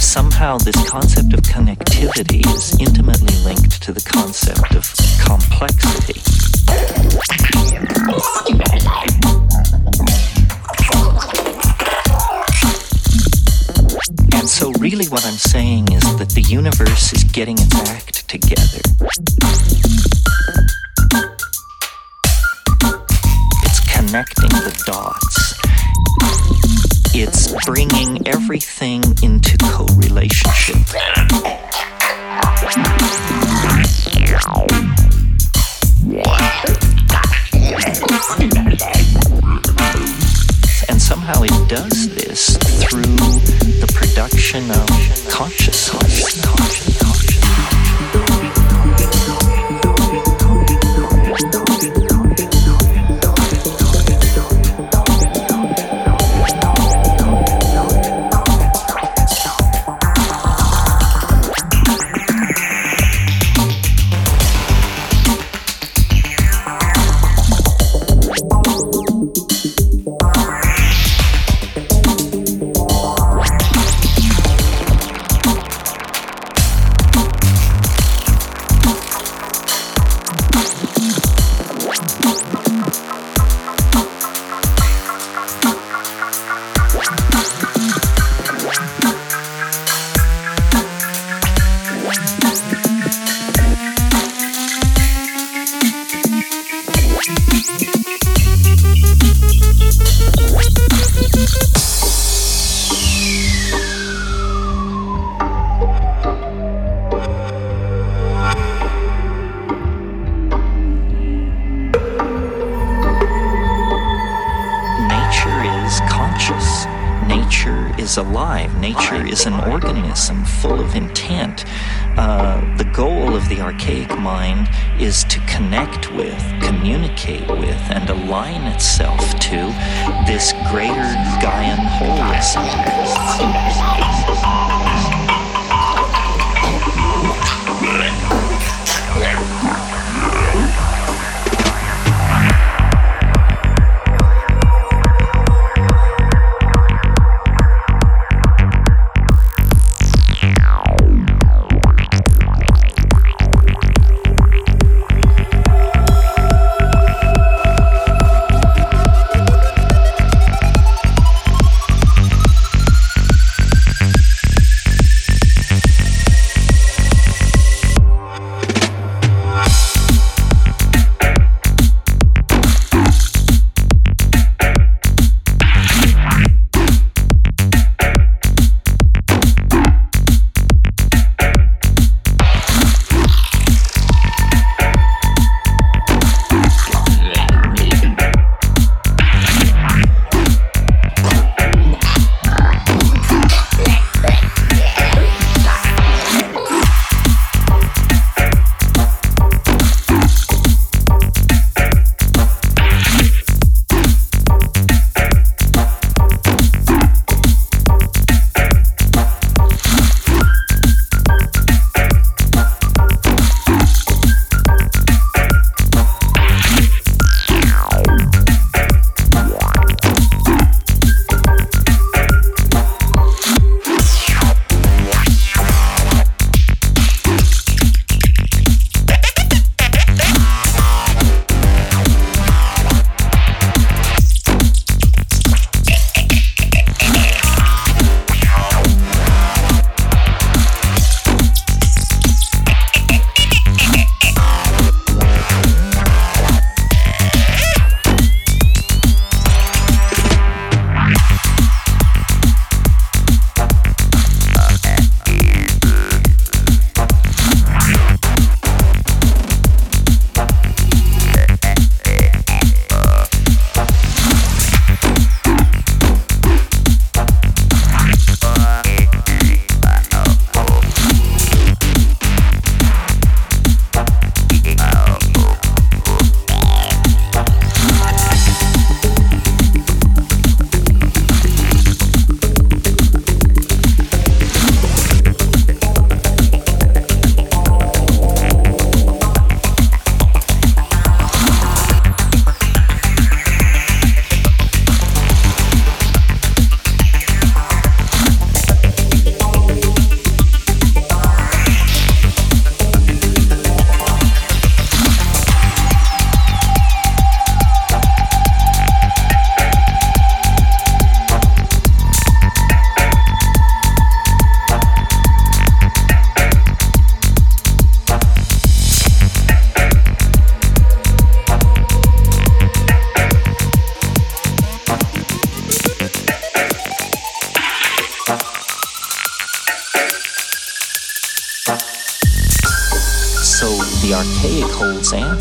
Somehow, this concept of connectivity is intimately linked to the concept of complexity. And so, really, what I'm saying is that the universe is getting its act together. Bringing everything into co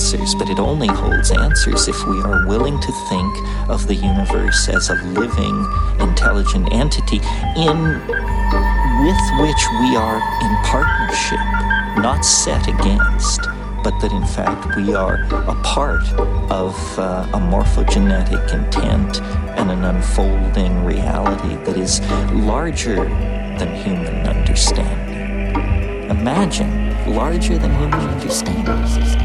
answers, but it only holds answers if we are willing to think of the universe as a living, intelligent entity in with which we are in partnership, not set against, but that in fact we are a part of uh, a morphogenetic intent and an unfolding reality that is larger than human understanding. Imagine larger than human understanding.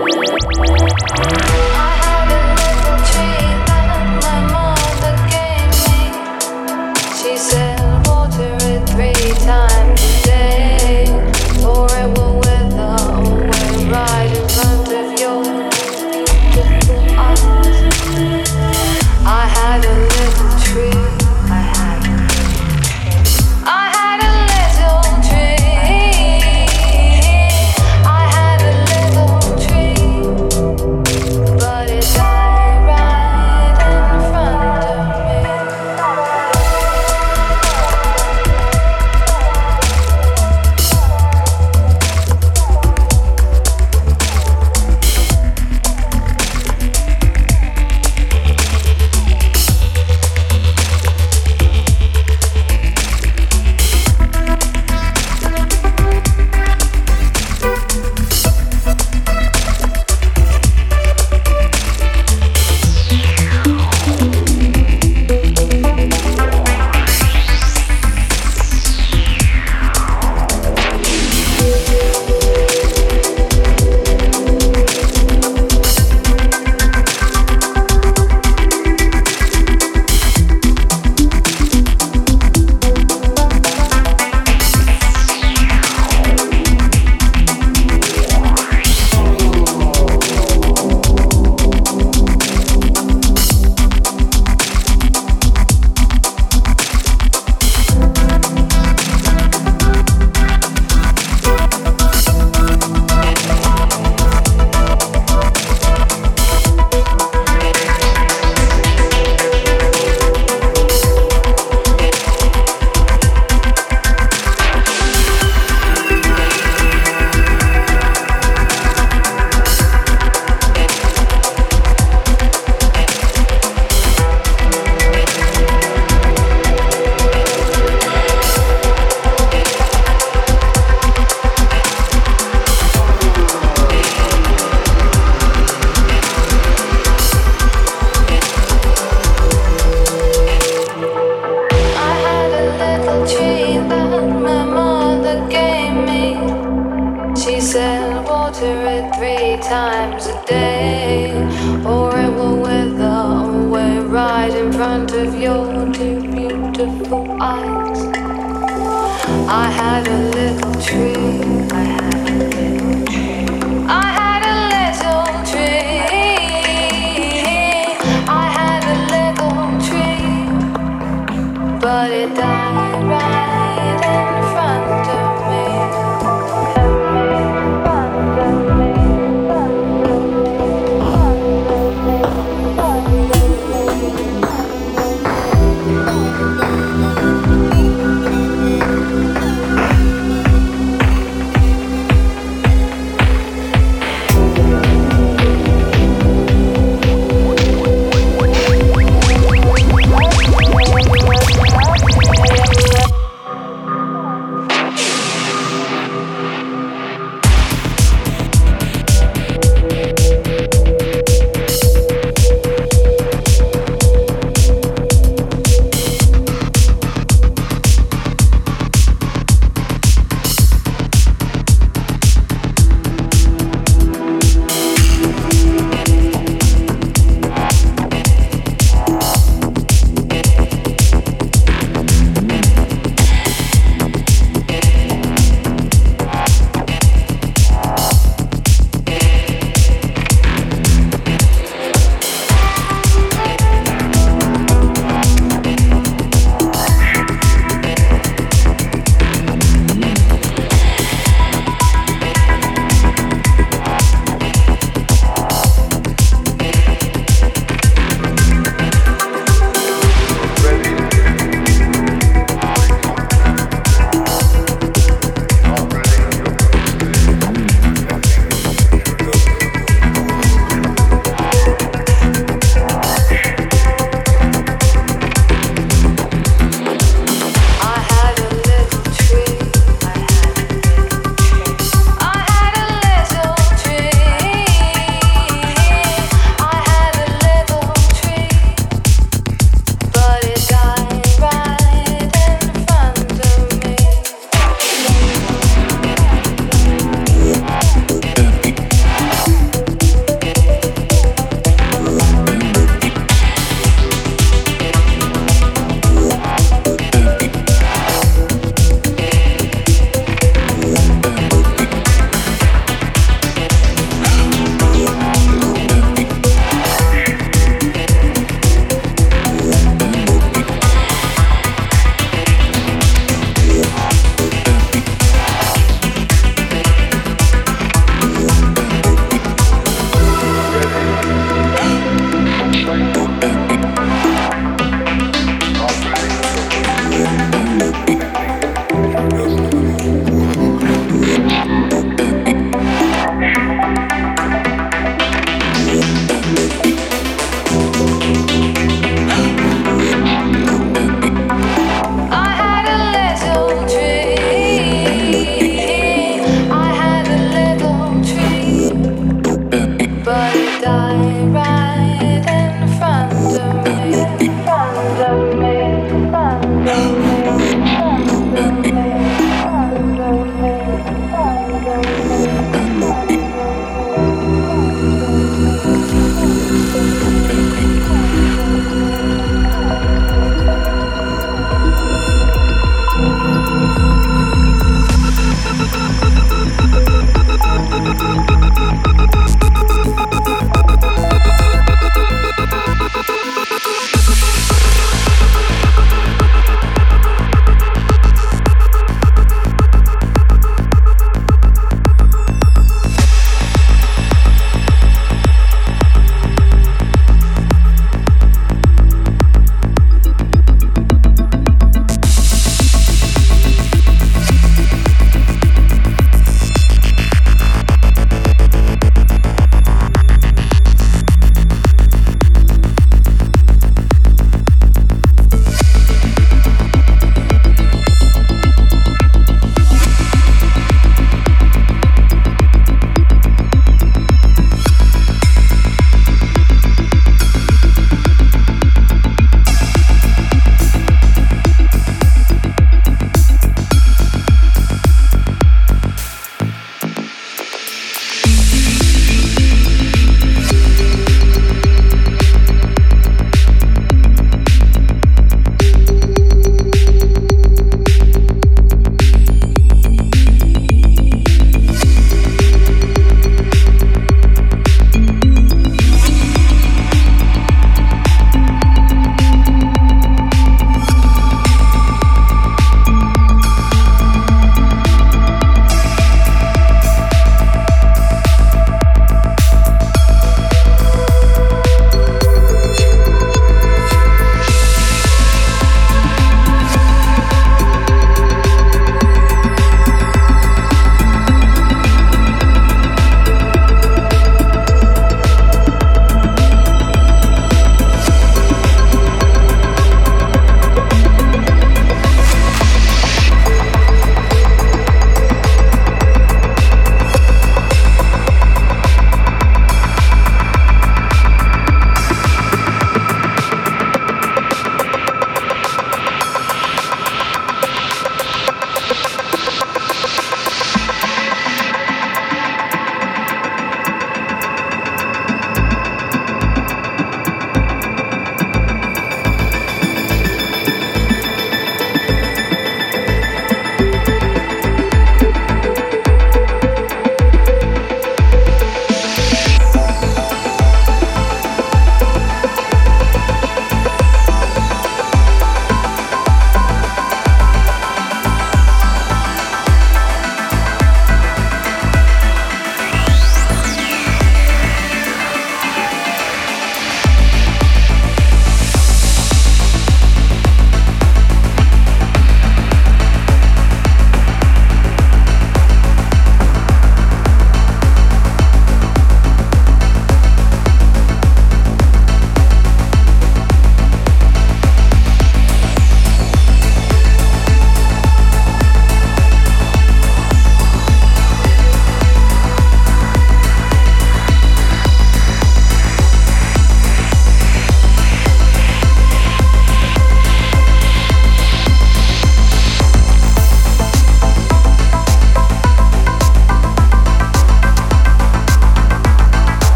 Música